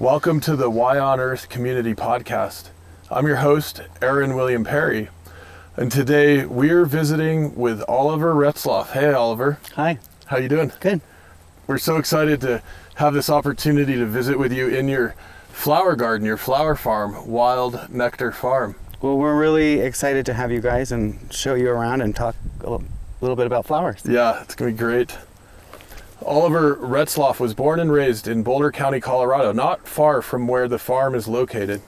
Welcome to the Y on Earth Community Podcast. I'm your host, Aaron William Perry, and today we're visiting with Oliver Retzloff. Hey, Oliver. Hi. How you doing? Good. We're so excited to have this opportunity to visit with you in your flower garden, your flower farm, Wild Nectar Farm. Well, we're really excited to have you guys and show you around and talk a little, little bit about flowers. Yeah, it's gonna be great. Oliver Retzloff was born and raised in Boulder County, Colorado, not far from where the farm is located.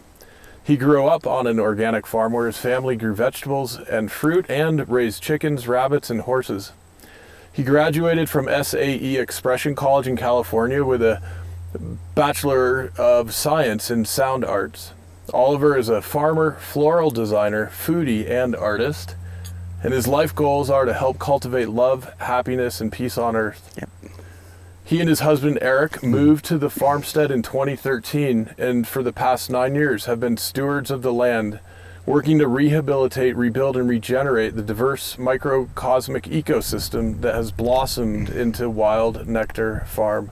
He grew up on an organic farm where his family grew vegetables and fruit and raised chickens, rabbits, and horses. He graduated from SAE Expression College in California with a Bachelor of Science in Sound Arts. Oliver is a farmer, floral designer, foodie, and artist, and his life goals are to help cultivate love, happiness, and peace on earth. Yep. He and his husband Eric moved to the farmstead in 2013 and for the past nine years have been stewards of the land, working to rehabilitate, rebuild, and regenerate the diverse microcosmic ecosystem that has blossomed into Wild Nectar Farm.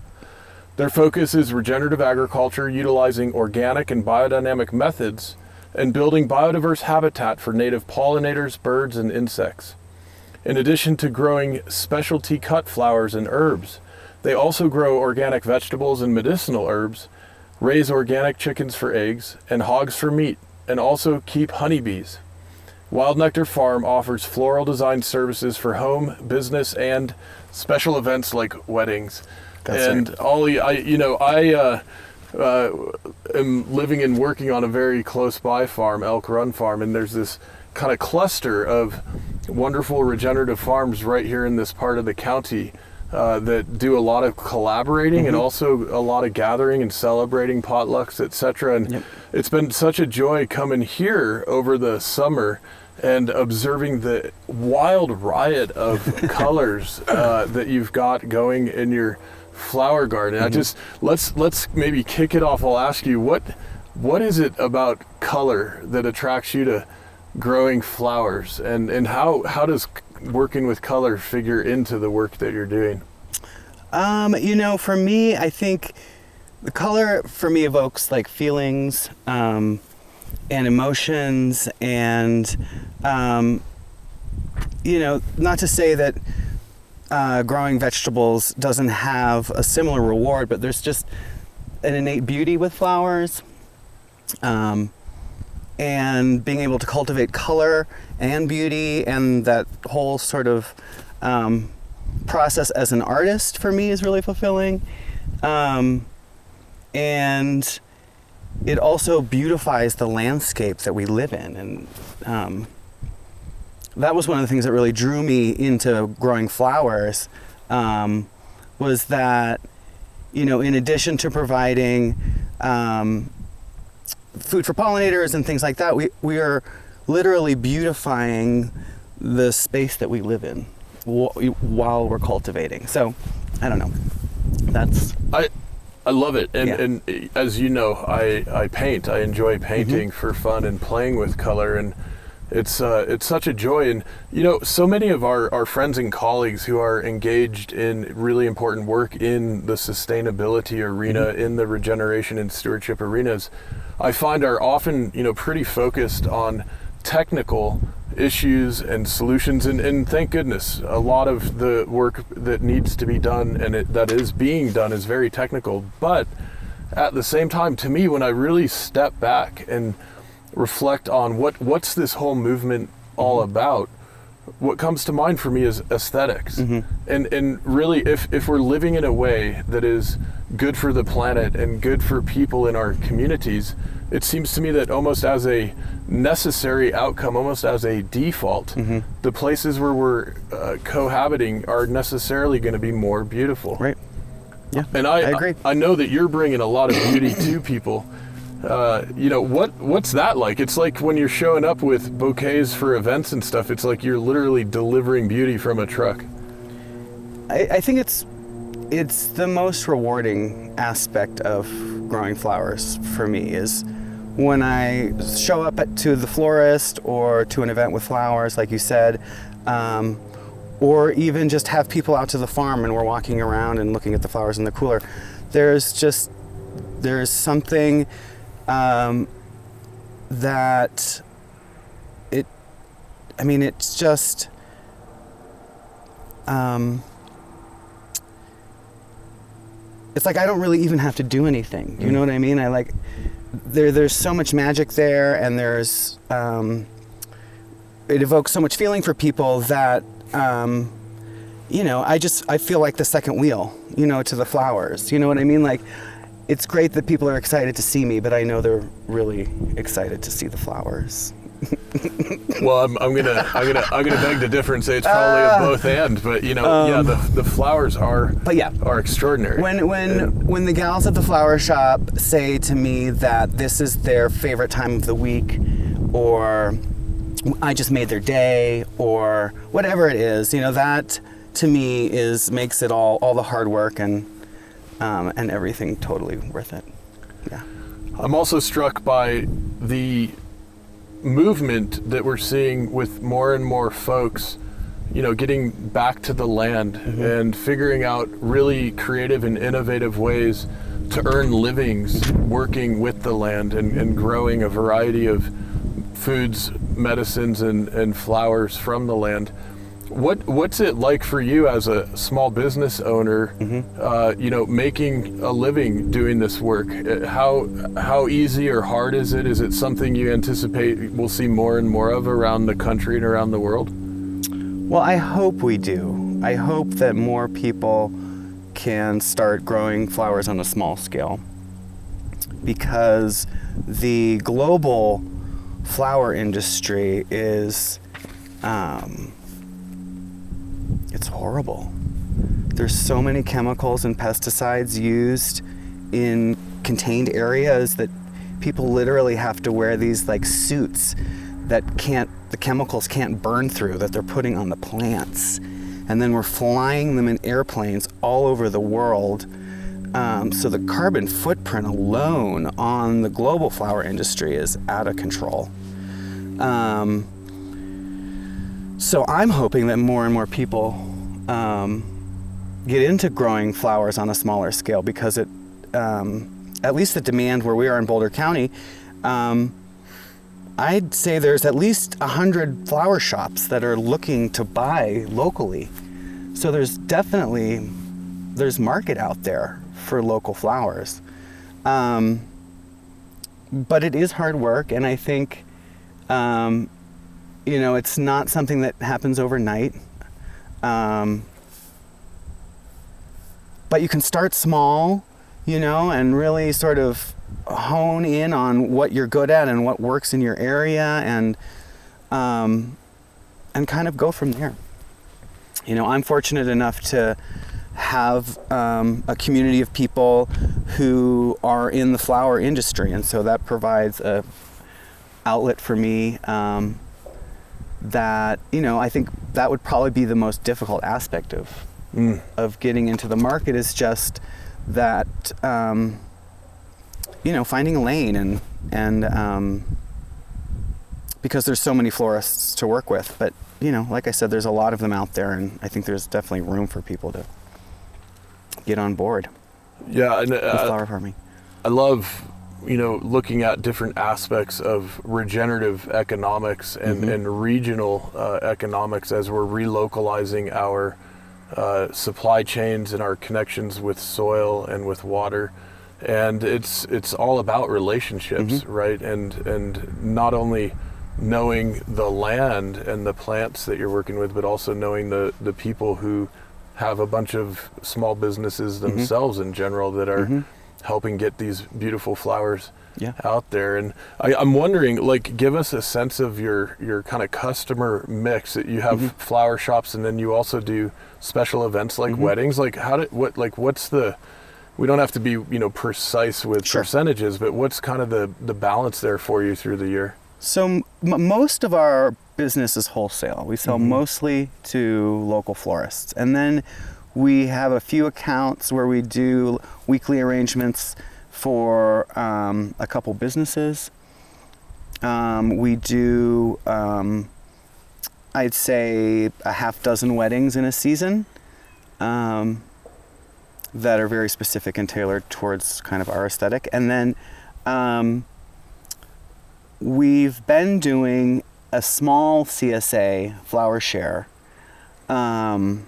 Their focus is regenerative agriculture utilizing organic and biodynamic methods and building biodiverse habitat for native pollinators, birds, and insects. In addition to growing specialty cut flowers and herbs, they also grow organic vegetables and medicinal herbs, raise organic chickens for eggs, and hogs for meat, and also keep honeybees. Wild Nectar Farm offers floral design services for home, business, and special events like weddings. That's and Ollie, I you know I uh, uh, am living and working on a very close by farm, Elk Run Farm, and there's this kind of cluster of wonderful regenerative farms right here in this part of the county uh, that do a lot of collaborating and also a lot of gathering and celebrating potlucks, etc. And Yep. it's been such a joy coming here over the summer and observing the wild riot of colors uh, that you've got going in your flower garden. I just let's let's maybe kick it off. I'll ask you what what is it about color that attracts you to growing flowers, and and how how does working with color figure into the work that you're doing? Um, you know, for me, I think the color for me evokes like feelings um, and emotions, and um, you know, not to say that uh, growing vegetables doesn't have a similar reward, but there's just an innate beauty with flowers. Um, and being able to cultivate color and beauty and that whole sort of um, process as an artist for me is really fulfilling. Um, and it also beautifies the landscape that we live in. And um, that was one of the things that really drew me into growing flowers um, was that, you know, in addition to providing um, food for pollinators and things like that, we, we are literally beautifying the space that we live in while we're cultivating. So, I don't know. That's I I love it, and Yeah. and as you know, I I paint. I enjoy painting for fun and playing with color, and it's uh, it's such a joy. And you know, so many of our our friends and colleagues who are engaged in really important work in the sustainability arena, in the regeneration and stewardship arenas, I find are often you know pretty focused on technical issues and solutions and, and thank goodness a lot of the work that needs to be done and it, that is being done is very technical but at the same time to me when i really step back and reflect on what what's this whole movement all mm-hmm. about what comes to mind for me is esthetics mm-hmm. and and really if if we're living in a way that is good for the planet and good for people in our communities it seems to me that almost as a necessary outcome almost as a default the places where we're uh, cohabiting are necessarily going to be more beautiful right. Yeah. and I, I agree. I know that you're bringing a lot of beauty to people. Uh, you know what? What's that like? It's like when you're showing up with bouquets for events and stuff. It's like you're literally delivering beauty from a truck. I, I think it's it's the most rewarding aspect of growing flowers for me is when I show up at, to the florist or to an event with flowers, like you said, um, or even just have people out to the farm and we're walking around and looking at the flowers in the cooler. There's just There is something um, that it. I mean, it's just. Um, it's like I don't really even have to do anything. You Mm. know what I mean? I like there. There's so much magic there, and there's um, it evokes so much feeling for people that um, you know. I just I feel like the second wheel, you know, to the flowers. You know what I mean? Like it's great that people are excited to see me, but I know they're really excited to see the flowers. Well, I'm, I'm gonna I'm gonna I'm gonna beg to differ and say it's probably Ah. a both and, but you know, yeah, Um, the the flowers are But yeah, are extraordinary. When when when the gals at the flower shop say to me that this is their favorite time of the week, or I just made their day, or whatever it is, you know that to me is makes it all all the hard work and um, and everything totally worth it. Yeah. I'm also struck by the movement that we're seeing with more and more folks, you know, getting back to the land mm-hmm. and figuring out really creative and innovative ways to earn livings working with the land and, and growing a variety of foods, medicines, and, and flowers from the land. What what's it like for you as a small business owner? Uh, you know, making a living doing this work. Uh, How how easy or hard is it? Is it something you anticipate we'll see more and more of around the country and around the world? Well, I hope we do. I hope that more people can start growing flowers on a small scale because the global flower industry is um, it's horrible. There's so many chemicals and pesticides used in contained areas that people literally have to wear these like suits that can't the chemicals can't burn through that they're putting on the plants and then we're flying them in airplanes all over the world um, so the carbon footprint alone on the global flower industry is out of control um, so i'm hoping that more and more people um, get into growing flowers on a smaller scale because it um, at least the demand where we are in boulder county um, I'd say there's at least a hundred flower shops that are looking to buy locally. So there's definitely there's market out there for local flowers. Um, but it is hard work, and I think um, you know it's not something that happens overnight. Um, but you can start small, you know, and really sort of hone in on what you're good at and what works in your area and um, and kind of go from there you know i'm fortunate enough to have um, a community of people who are in the flower industry and so that provides a outlet for me um, that you know i think that would probably be the most difficult aspect of Mm. of getting into the market is just that um, you know finding a lane and and um, because there's so many florists to work with but you know like i said there's a lot of them out there and i think there's definitely room for people to get on board Yeah, and uh, flower farming I love, you know, looking at different aspects of regenerative economics and, Mhm. and regional uh, economics as we're relocalizing our uh, supply chains and our connections with soil and with water. And it's it's all about relationships, right? And and not only knowing the land and the plants that you're working with, but also knowing the the people who have a bunch of small businesses themselves in general that are Mhm. Helping get these beautiful flowers yeah out there. And I, I'm wondering, like, give us a sense of your your kind of customer mix. That you have Mhm. flower shops, and then you also do special events like Mhm. weddings. Like, how did what like what's the we don't have to be you know precise with Sure. percentages, but what's kind of the the balance there for you through the year? So m- most of our business is wholesale. We sell Mhm. mostly to local florists, and then we have a few accounts where we do weekly arrangements for um, a couple businesses. Um, we do, um, I'd say, a half dozen weddings in a season. Um, that are very specific and tailored towards kind of our aesthetic. And then um, we've been doing a small CSA flower share. Um,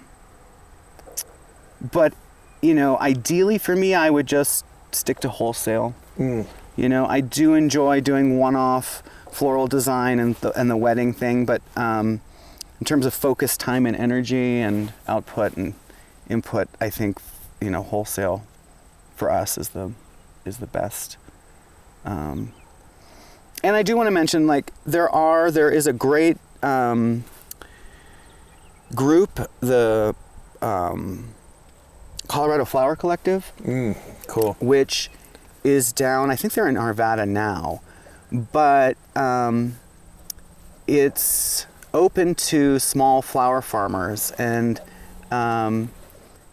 but, you know, ideally for me, I would just stick to wholesale. Mm. You know, I do enjoy doing one-off floral design and the, and the wedding thing, but um, in terms of focus, time, and energy, and output and input, I think you know wholesale for us is the is the best. Um, and I do want to mention, like there are there is a great um, group, the um, Colorado Flower Collective Mm. Cool. which is down. I think they're in Arvada now, but um, it's open to small flower farmers, and um,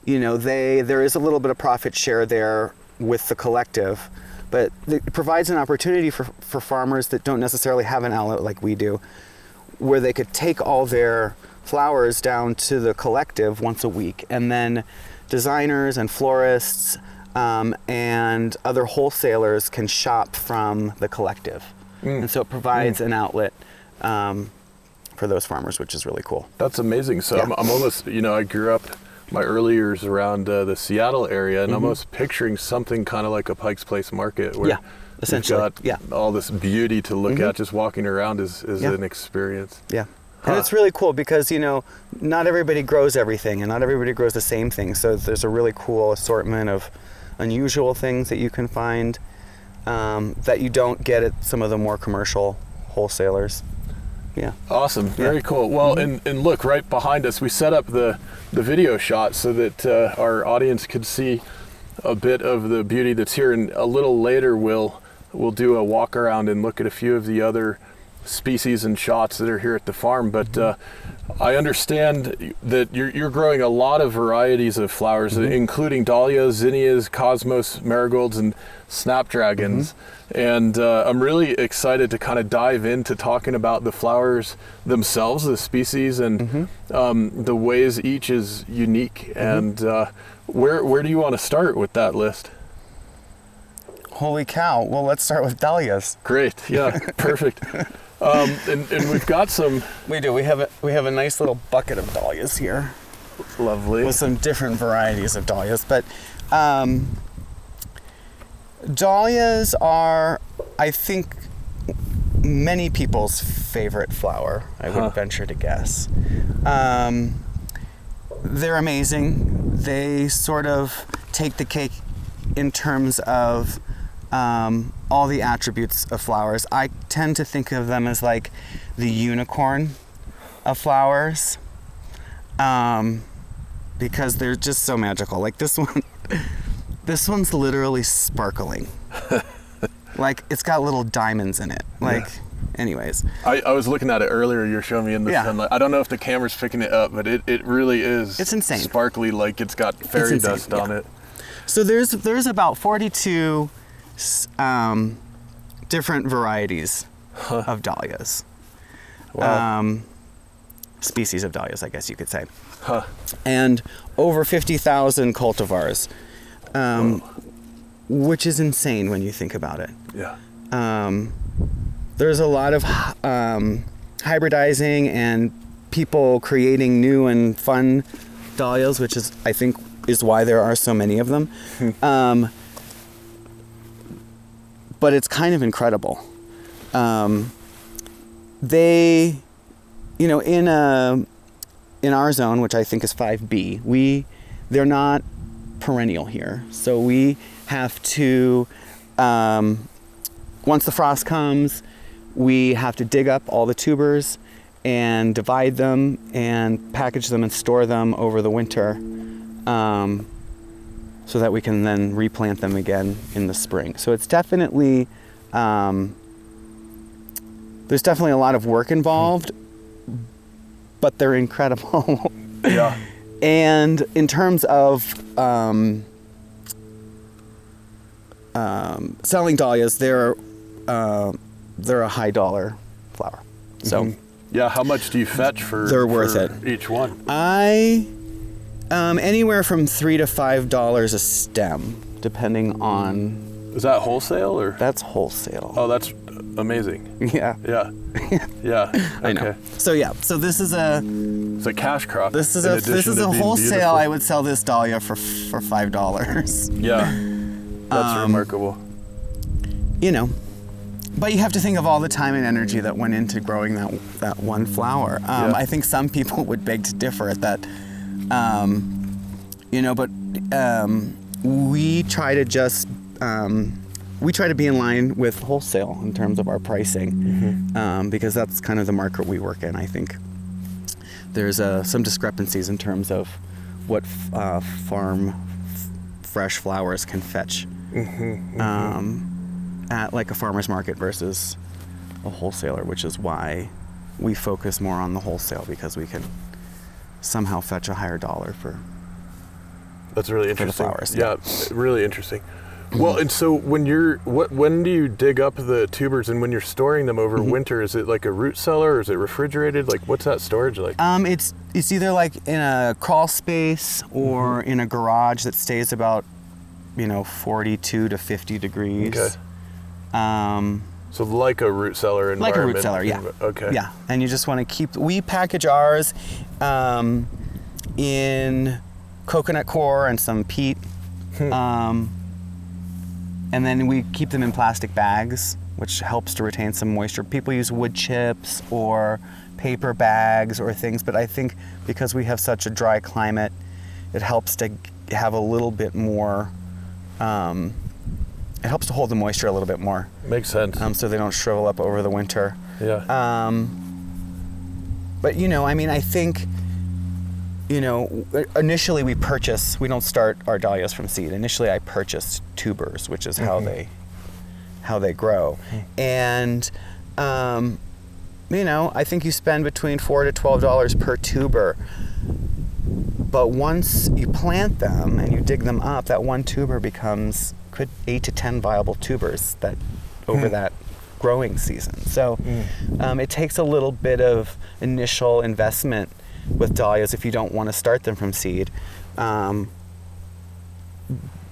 you know they there is a little bit of profit share there with the collective, but it provides an opportunity for for farmers that don't necessarily have an outlet like we do, where they could take all their flowers down to the collective once a week, and then designers and florists um, and other wholesalers can shop from the collective, Mm. and so it provides an outlet um, for those farmers, which is really cool. That's amazing. So Yeah. I'm, I'm almost, you know, I grew up my early years around uh, the Seattle area, and Mhm. almost picturing something kind of like a Pike's Place market, where Yeah, you've essentially, got yeah. all this beauty to look Mhm. at. Just walking around is, is Yeah. an experience. Yeah. Huh. And it's really cool because, you know, not everybody grows everything and not everybody grows the same thing. So there's a really cool assortment of unusual things that you can find um, that you don't get at some of the more commercial wholesalers. Yeah. Awesome, Yeah. very cool. Well, Mhm. and, and look right behind us, we set up the the video shot so that uh, our audience could see a bit of the beauty that's here, and a little later we'll we'll do a walk around and look at a few of the other species and shots that are here at the farm. But uh, I understand that you're, you're growing a lot of varieties of flowers, including dahlias, zinnias, cosmos, marigolds, and snapdragons. And uh, I'm really excited to kind of dive into talking about the flowers themselves, the species, and um, the ways each is unique. And uh, where where do you want to start with that list? Holy cow. Well, let's start with dahlias. Great, yeah, perfect. Um, and, and we've got some We do. We have a we have a nice little bucket of dahlias here. lovely. with some different varieties of dahlias. But um, dahlias are, I think, many people's favorite flower. I would Huh. venture to guess. Um, they're amazing. They sort of take the cake in terms of um, all the attributes of flowers. I tend to think of them as like the unicorn of flowers um, because they're just so magical. Like this one, this one's literally sparkling. like it's got little diamonds in it. Like, anyways, I, I was looking at it earlier. You're showing me in the Yeah. sunlight. I don't know if the camera's picking it up, but it, it really is. It's insane. Sparkly, like it's got fairy insane, dust on yeah. it. so there's there's about 42 s- um, different varieties of dahlias. Wow. Um, species of dahlias, I guess you could say. huh. and over 50,000 cultivars, um, which is insane when you think about it. Yeah. Um, there's a lot of um, hybridizing and people creating new and fun dahlias, which is, I think, is why there are so many of them. Um, but it's kind of incredible. Um, they, you know, in a in our zone, which I think is 5B, we they're not perennial here. So we have to um, once the frost comes, we have to dig up all the tubers and divide them and package them and store them over the winter um, so that we can then replant them again in the spring. So it's definitely um, there's definitely a lot of work involved, but they're incredible. Yeah. and in terms of um, um, selling dahlias, they're uh, they're a high dollar flower. So Mhm. Yeah. How much do you fetch for? They're worth for it. Each one. I Um, anywhere from three to five dollars a stem, depending on. Is that wholesale or? That's wholesale. oh, that's amazing. Yeah, Yeah. Yeah. I know. So yeah, so this is a It's a cash crop. this is a this is a wholesale. beautiful. I would sell this dahlia for for five dollars. Yeah. That's Um, remarkable. You know, but you have to think of all the time and energy that went into growing that that one flower. Um, Yeah. I think some people would beg to differ at that. Um, you know, but um, we try to just um, we try to be in line with wholesale in terms of our pricing um, because that's kind of the market we work in. I think there's uh, some discrepancies in terms of what f- uh, farm f- fresh flowers can fetch um, at like a farmer's market versus a wholesaler, which is why we focus more on the wholesale because we can somehow fetch a higher dollar for. That's really the interesting. flowers, yeah, really interesting. Well, and so when you're what when do you dig up the tubers and when you're storing them over Mm-hmm. winter is it like a root cellar or is it refrigerated? Like what's that storage like? Um, it's it's either like in a crawl space or in a garage that stays about, you know, 42 to 50 degrees. Okay. Um, So like a root cellar like a root environment. cellar, yeah. Okay. Yeah, and you just want to keep. We package ours um, in coconut coir and some peat, Hmm. um, and then we keep them in plastic bags, which helps to retain some moisture. People use wood chips or paper bags or things, but I think because we have such a dry climate, it helps to have a little bit more. Um, it helps to hold the moisture a little bit more Makes sense. um, so they don't shrivel up over the winter. yeah. Um, but you know, I mean, I think, you know, initially we purchase. We don't start our dahlias from seed. Initially, I purchased tubers, which is how they, how they grow, and, um, you know, I think you spend between four to twelve dollars per tuber. But once you plant them and you dig them up, that one tuber becomes could eight to ten viable tubers that over Hmm. that growing season. So Hmm. um, it takes a little bit of initial investment with dahlias if you don't want to start them from seed. Um,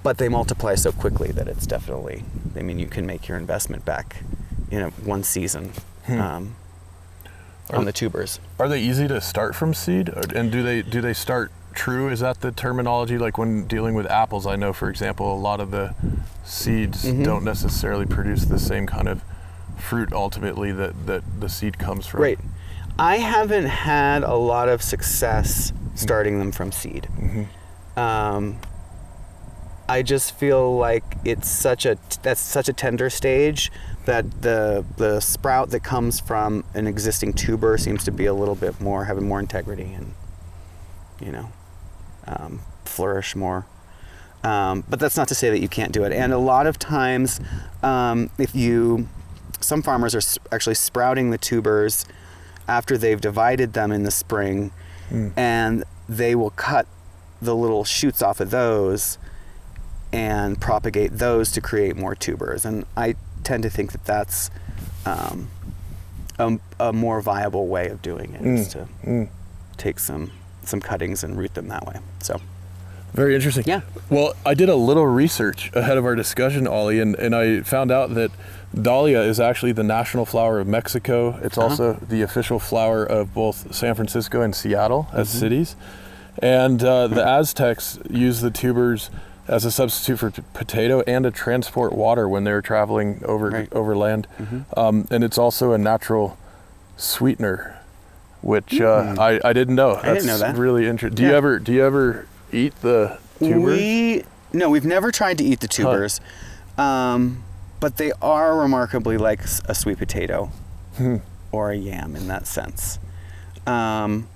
but they multiply so quickly that it's definitely, I mean, you can make your investment back in a, one season Hmm. um, on the tubers. Are they easy to start from seed, Or- and do they do they start true? Is that the terminology? Like when dealing with apples, I know, for example, a lot of the seeds Mhm. don't necessarily produce the same kind of fruit ultimately that that the seed comes from. Right. I haven't had a lot of success starting them from seed. Mm-hmm. Um, I just feel like it's such a that's such a tender stage that the the sprout that comes from an existing tuber seems to be a little bit more having more integrity and you know um, flourish more. Um, but that's not to say that you can't do it. And a lot of times, um, if you some farmers are actually sprouting the tubers after they've divided them in the spring, Mm. and they will cut the little shoots off of those and propagate those to create more tubers. And I tend to think that that's um, a, a more viable way of doing it is Mm. to Mm. take some some cuttings and root them that way. So Very interesting. Yeah. Well, I did a little research ahead of our discussion, Ollie, and, and I found out that dahlia is actually the national flower of Mexico. It's Uh-huh. also the official flower of both San Francisco and Seattle as Mm-hmm. cities. And uh, the Aztecs used the tubers as a substitute for t- potato and to transport water when they were traveling over Right. over land. Mhm. Um, and it's also a natural sweetener, which uh, Mm. I, I didn't know. I didn't That's know that. really interesting. Do you ever do you ever eat the tubers? we no, we've never tried to eat the tubers, um, but they are remarkably like a sweet potato Hmm. or a yam in that sense. Um,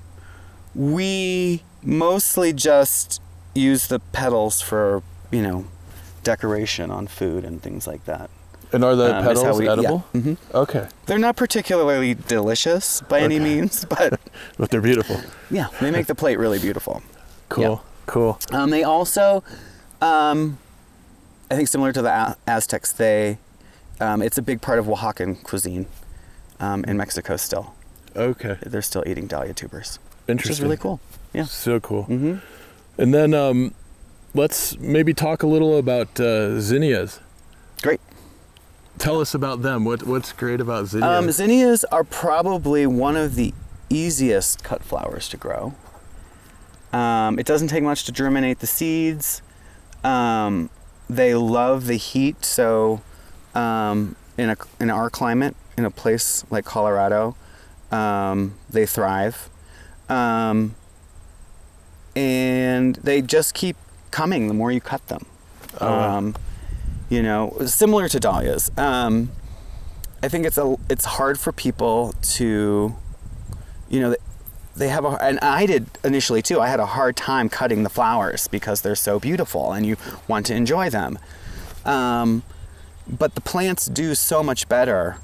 we mostly just use the petals for you know decoration on food and things like that. And are the Um, petals we- yeah. edible? Mhm. Okay, They're not particularly delicious by any means, but but they're beautiful. yeah, they make the plate really beautiful. Cool, cool. Um, they also, um, I think, similar to the A- Aztecs, they um, it's a big part of Oaxacan cuisine um, in Mexico. Still, Okay, they're still eating dahlia tubers, Interesting. which interesting. is really cool. Yeah. So cool. Mm-hmm. And then um, let's maybe talk a little about uh, zinnias. Tell us about them. What what's great about zinnias? Um, zinnias are probably one of the easiest cut flowers to grow. Um, it doesn't take much to germinate the seeds. Um, they love the heat, so um, in a in our climate, in a place like Colorado, um, they thrive, um, and they just keep coming the more you cut them. Oh. Um, you know, similar to dahlias. Um, I think it's a it's hard for people to, you know, they have a and I did initially too. I had a hard time cutting the flowers because they're so beautiful and you want to enjoy them. Um, but the plants do so much better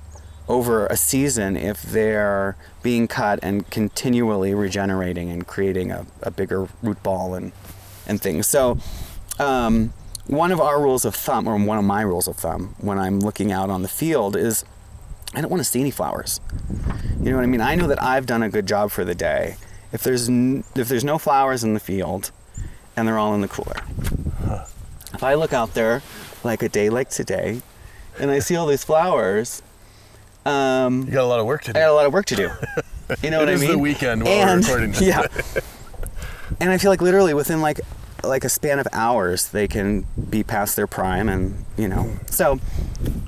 over a season if they're being cut and continually regenerating and creating a, a bigger root ball and and things. So. Um, one of our rules of thumb, or one of my rules of thumb, when I'm looking out on the field, is I don't want to see any flowers. You know what I mean? I know that I've done a good job for the day. If there's n- if there's no flowers in the field, and they're all in the cooler, if I look out there, like a day like today, and I see all these flowers, um, you got a lot of work to do. I got a lot of work to do. You know It what is I the mean? weekend while we're and, recording this. Yeah. and I feel like literally within like like a span of hours they can be past their prime and you know. So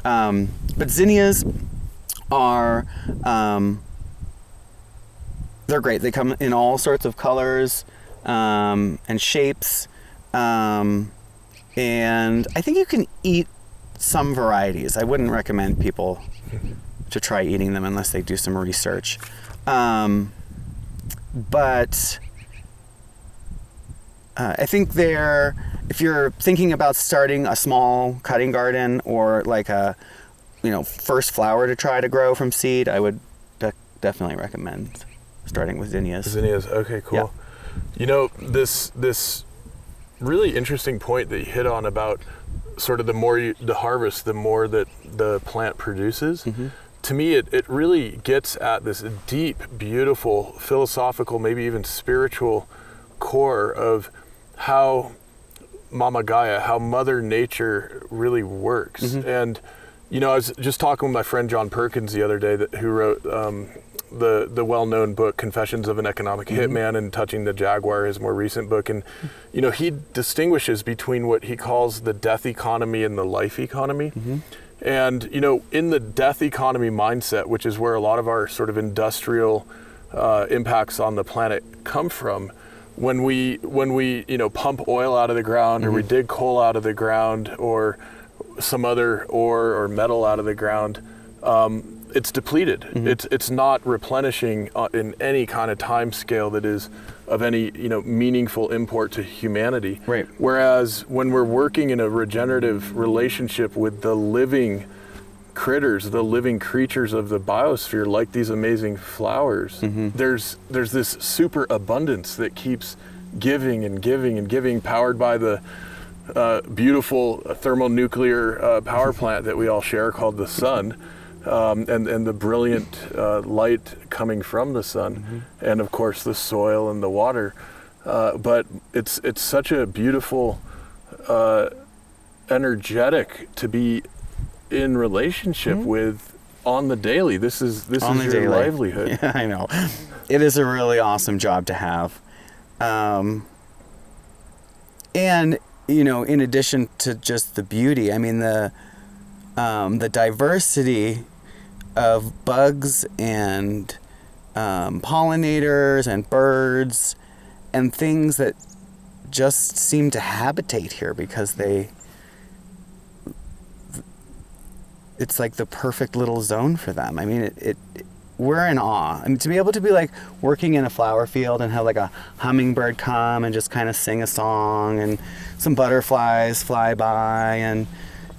um, but zinnias are um, they're great. They come in all sorts of colors um, and shapes um, and I think you can eat some varieties. I wouldn't recommend people to try eating them unless they do some research. Um, but uh, I think they're if you're thinking about starting a small cutting garden or like a you know first flower to try to grow from seed, I would de- definitely recommend starting with zinnias. Zinnias. Okay, cool. Yeah. You know this this really interesting point that you hit on about sort of the more you the harvest, the more that the plant produces. To me, it, it really gets at this deep, beautiful, philosophical, maybe even spiritual core of how Mama Gaia, how Mother Nature really works. And you know, I was just talking with my friend John Perkins the other day, that who wrote um, the the well-known book Confessions of an Economic Hitman and Touching the Jaguar, his more recent book. And you know, he distinguishes between what he calls the death economy and the life economy. And you know, in the death economy mindset, which is where a lot of our sort of industrial uh, impacts on the planet come from, when we when we you know pump oil out of the ground or we dig coal out of the ground or some other ore or metal out of the ground, um, it's depleted. It's it's not replenishing uh, in any kind of time scale that is of any you know meaningful import to humanity. Right. Whereas when we're working in a regenerative relationship with the living critters, the living creatures of the biosphere, like these amazing flowers, there's there's this super abundance that keeps giving and giving and giving, powered by the uh, beautiful thermonuclear uh, power plant that we all share called the sun. Um, and, and the brilliant uh, light coming from the sun, and of course the soil and the water. Uh, but it's it's such a beautiful, uh, energetic to be in relationship with on the daily. This is this On is your daily. livelihood. Yeah, I know. It is a really awesome job to have. Um, and you know, in addition to just the beauty, I mean the um, the diversity of bugs and um, pollinators and birds and things that just seem to habitate here because they it's like the perfect little zone for them. I mean, it, it, we're in awe. I mean, to be able to be like working in a flower field and have like a hummingbird come and just kind of sing a song and some butterflies fly by and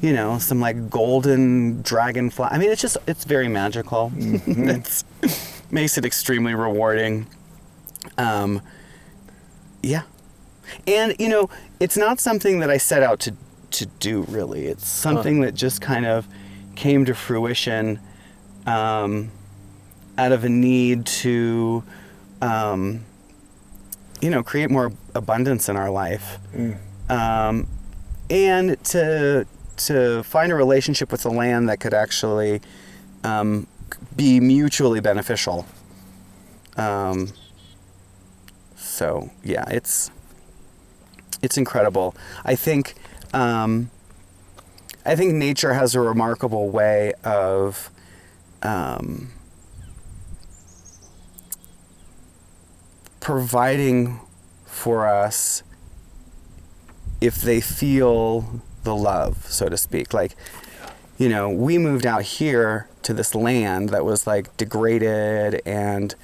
you know some like golden dragonfly. I mean, it's just it's very magical. it's makes it extremely rewarding. Um, yeah, and you know, it's not something that I set out to to do really. It's something that just kind of came to fruition um, out of a need to um, you know, create more abundance in our life, Mm. um, and to to find a relationship with the land that could actually um, be mutually beneficial. Um, so yeah, it's it's incredible. I think um, I think nature has a remarkable way of um, providing for us if they feel the love, so to speak. Like, you know, we moved out here to this land that was like degraded and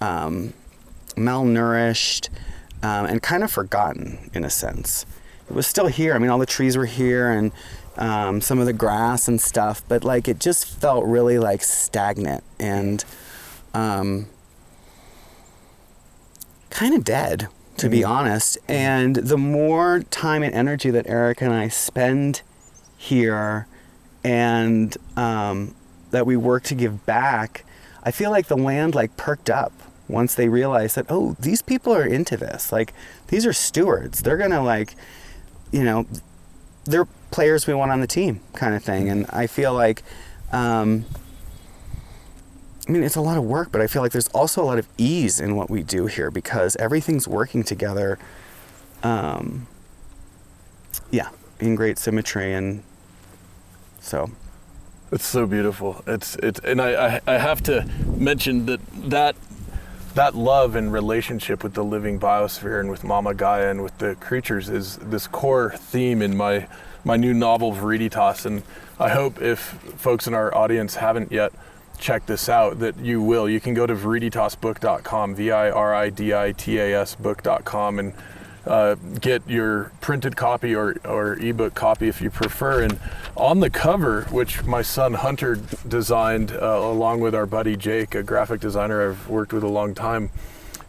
um, malnourished um, and kind of forgotten in a sense. It was still here. I mean, all the trees were here and um, some of the grass and stuff, but like it just felt really like stagnant and um, kind of dead, to be honest. And the more time and energy that Eric and I spend here and um, that we work to give back, I feel like the land like perked up once they realized that, oh, these people are into this. Like, these are stewards. They're going to, like, you know, they're players we want on the team kind of thing. And I feel like, um, I mean, it's a lot of work, but I feel like there's also a lot of ease in what we do here because everything's working together. Um, yeah, in great symmetry. And so, It's so beautiful. It's it's and I, I I have to mention that that that love and relationship with the living biosphere and with Mama Gaia and with the creatures is this core theme in my my new novel Viriditas and I hope if folks in our audience haven't yet checked this out that you will. You can go to viriditasbook.com, V I R I D I T A S book.com and uh, get your printed copy or, or ebook copy if you prefer. And on the cover, which my son Hunter designed uh, along with our buddy Jake, a graphic designer I've worked with a long time,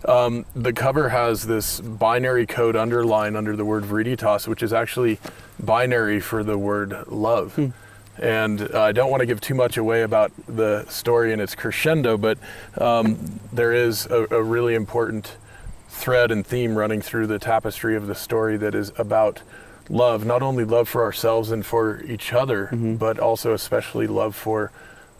um, the cover has this binary code underline under the word Viriditas, which is actually binary for the word love. And uh, I don't want to give too much away about the story and its crescendo, but um, there is a, a really important thread and theme running through the tapestry of the story that is about love, not only love for ourselves and for each other, but also especially love for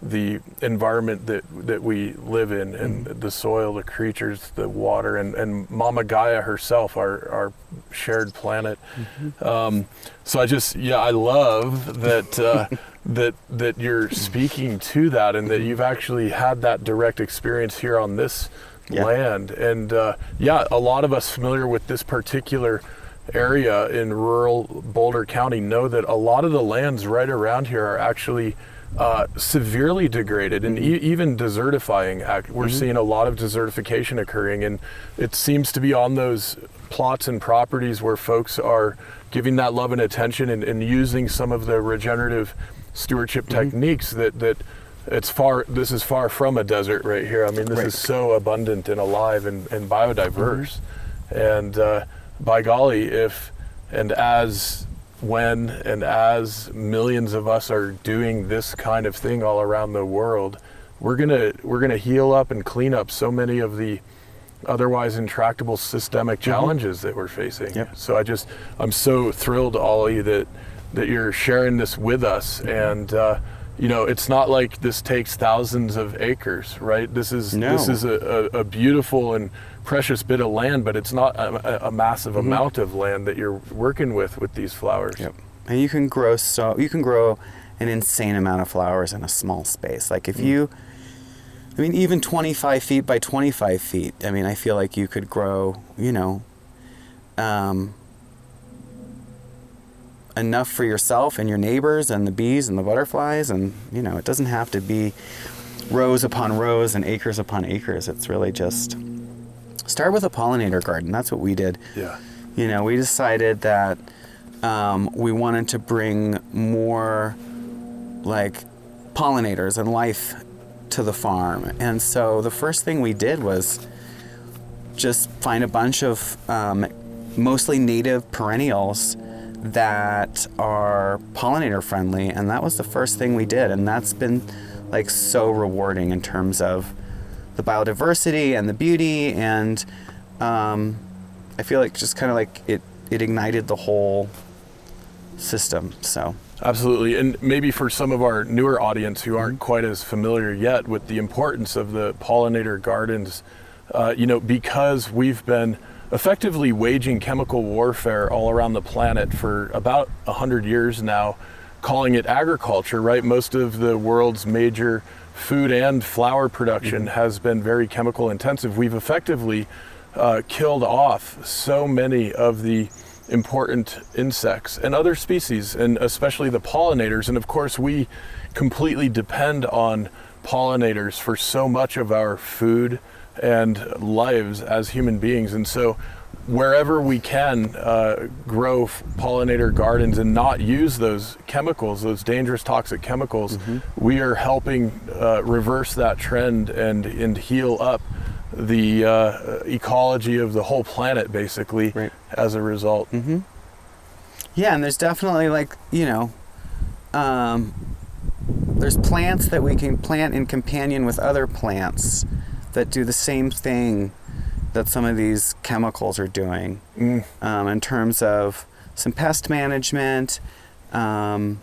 the environment that that we live in and the soil, the creatures, the water, and, and Mama Gaia herself, our our shared planet. Um, so I just yeah, I love that uh, that that you're speaking to that and that you've actually had that direct experience here on this Yeah. land. And uh, yeah, a lot of us familiar with this particular area in rural Boulder County know that a lot of the lands right around here are actually uh, severely degraded and e- even desertifying. Ac- We're seeing a lot of desertification occurring, and it seems to be on those plots and properties where folks are giving that love and attention and, and using some of the regenerative stewardship techniques that that it's far this is far from a desert right here. I mean this Right. is so abundant and alive and, and biodiverse. And uh, by golly if and as when and as millions of us are doing this kind of thing all around the world we're gonna we're gonna heal up and clean up so many of the otherwise intractable systemic challenges that we're facing. Yep. so i just i'm so thrilled ollie that that you're sharing this with us. And uh, you know it's not like this takes thousands of acres right? This is No. this is a, a, a beautiful and precious bit of land but it's not a, a- massive amount of land that you're working with with these flowers Yep. And you can grow so you can grow an insane amount of flowers in a small space. Like if you, I mean, even 25 feet by 25 feet. I mean, I feel like you could grow, you know, um, enough for yourself and your neighbors and the bees and the butterflies. And you know, it doesn't have to be rows upon rows and acres upon acres. It's really just start with a pollinator garden. That's what we did yeah you know, we decided that um, we wanted to bring more like pollinators and life to the farm. And so the first thing we did was just find a bunch of um, mostly native perennials that are pollinator friendly. And that was the first thing we did. And that's been like so rewarding in terms of the biodiversity and the beauty and um, I feel like just kind of like it it ignited the whole system. So Absolutely. And maybe for some of our newer audience who aren't quite as familiar yet with the importance of the pollinator gardens, uh, you know, because we've been effectively waging chemical warfare all around the planet for about 100 years now, calling it agriculture, right? Most of the world's major food and flower production has been very chemical intensive. We've effectively uh, killed off so many of the important insects and other species, and especially the pollinators. And of course, we completely depend on pollinators for so much of our food and lives as human beings. And so, wherever we can uh, grow f- pollinator gardens and not use those chemicals, those dangerous toxic chemicals, we are helping uh, reverse that trend and, and heal up the uh, ecology of the whole planet, basically, Right. as a result. Yeah, and there's definitely like you know, um, there's plants that we can plant in companion with other plants that do the same thing that some of these chemicals are doing Mm. um, in terms of some pest management um,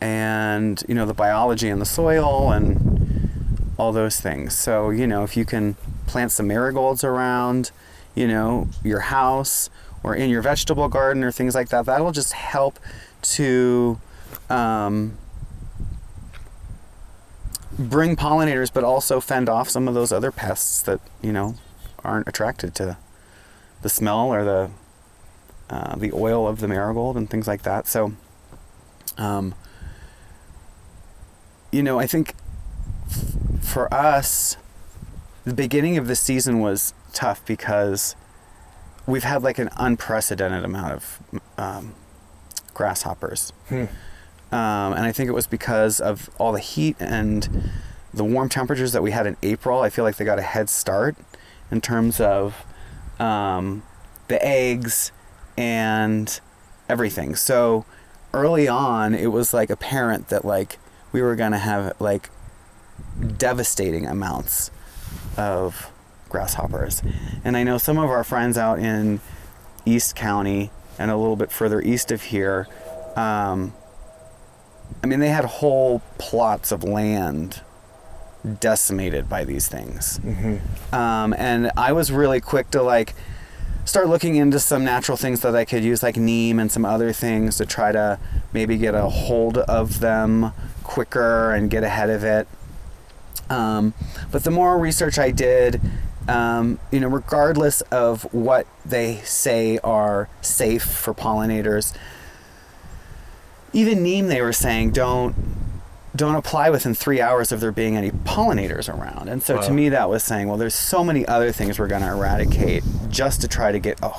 and you know the biology in the soil and all those things. So you know if you can plant some marigolds around, you know your house or in your vegetable garden or things like that, that will just help to um, bring pollinators, but also fend off some of those other pests that you know aren't attracted to the smell or the uh, the oil of the marigold and things like that. So, um, you know, I think f- for us, the beginning of the season was tough because we've had like an unprecedented amount of um, grasshoppers. Hmm. Um, and I think it was because of all the heat and the warm temperatures that we had in April. I feel like they got a head start in terms of um, the eggs and everything. So early on, it was like apparent that like we were gonna have like devastating amounts of grasshoppers. And I know some of our friends out in East County and a little bit further east of here. Um, I mean, they had whole plots of land decimated by these things. Um, and I was really quick to like start looking into some natural things that I could use, like neem and some other things, to try to maybe get a hold of them quicker and get ahead of it. Um, but the more research I did, um, you know, regardless of what they say are safe for pollinators, even neem they were saying don't don't apply within three hours of there being any pollinators around. And so to me, that was saying, well, there's so many other things we're going to eradicate just to try to get a,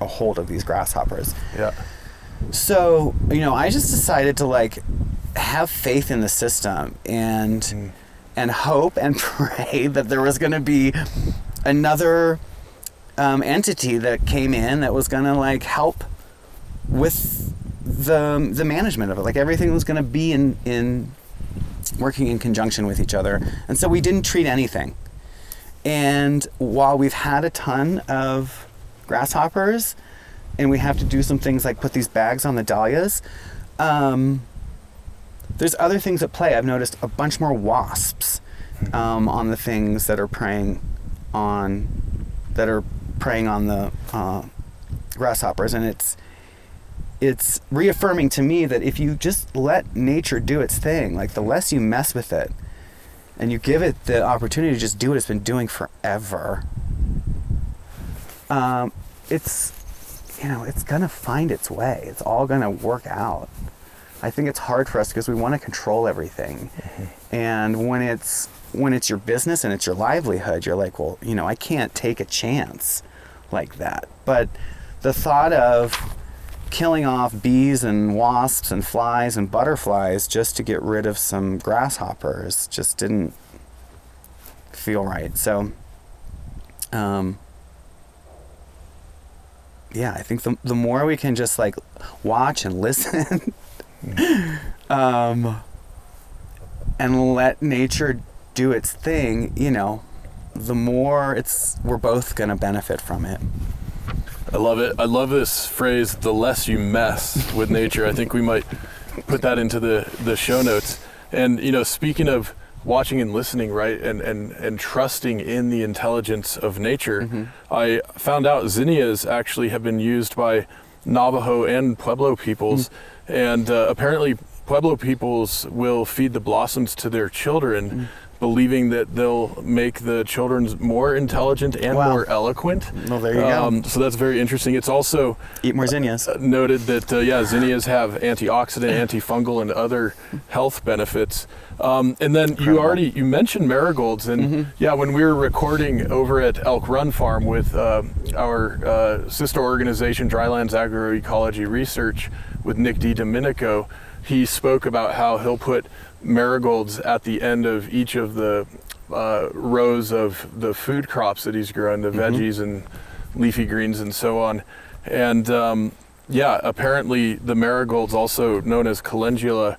a hold of these grasshoppers. Yeah. So, you know, I just decided to like have faith in the system and Mm. and hope and pray that there was going to be another um, entity that came in that was going to like help with the the management of it. Like everything was going to be in in working in conjunction with each other. And so we didn't treat anything. And while we've had a ton of grasshoppers, and we have to do some things like put these bags on the dahlias, um, there's other things at play. I've noticed a bunch more wasps um, on the things that are preying on that are preying on the uh, grasshoppers, and it's it's reaffirming to me that if you just let nature do its thing, like the less you mess with it, and you give it the opportunity to just do what it's been doing forever, um, it's you know it's gonna find its way. It's all gonna work out. I think it's hard for us because we want to control everything, and when it's when it's your business and it's your livelihood, you're like, well, you know, I can't take a chance like that. But the thought of killing off bees and wasps and flies and butterflies just to get rid of some grasshoppers just didn't feel right. So, um, yeah, I think the, the more we can just like watch and listen, um, and let nature do its thing, you know, the more it's we're both gonna benefit from it. I love it. I love this phrase, the less you mess with nature. I think we might put that into the, the show notes. And, you know, speaking of watching and listening, right, and, and, and trusting in the intelligence of nature, Mm-hmm. I found out zinnias actually have been used by Navajo and Pueblo peoples. Mm. And uh, apparently, Pueblo peoples will feed the blossoms to their children. Mm. Believing that they'll make the children more intelligent and Wow. more eloquent. Well, there you go. Um, so that's very interesting. It's also Eat more zinnias. noted that uh, yeah, zinnias have antioxidant, antifungal, and other health benefits. Um, and then you already you mentioned marigolds, and Mm-hmm. yeah, when we were recording over at Elk Run Farm with uh, our uh, sister organization, Drylands Agroecology Research, with Nick DiDomenico, he spoke about how he'll put marigolds at the end of each of the uh, rows of the food crops that he's growing, the veggies and leafy greens and so on. And um, yeah, apparently the marigolds, also known as calendula,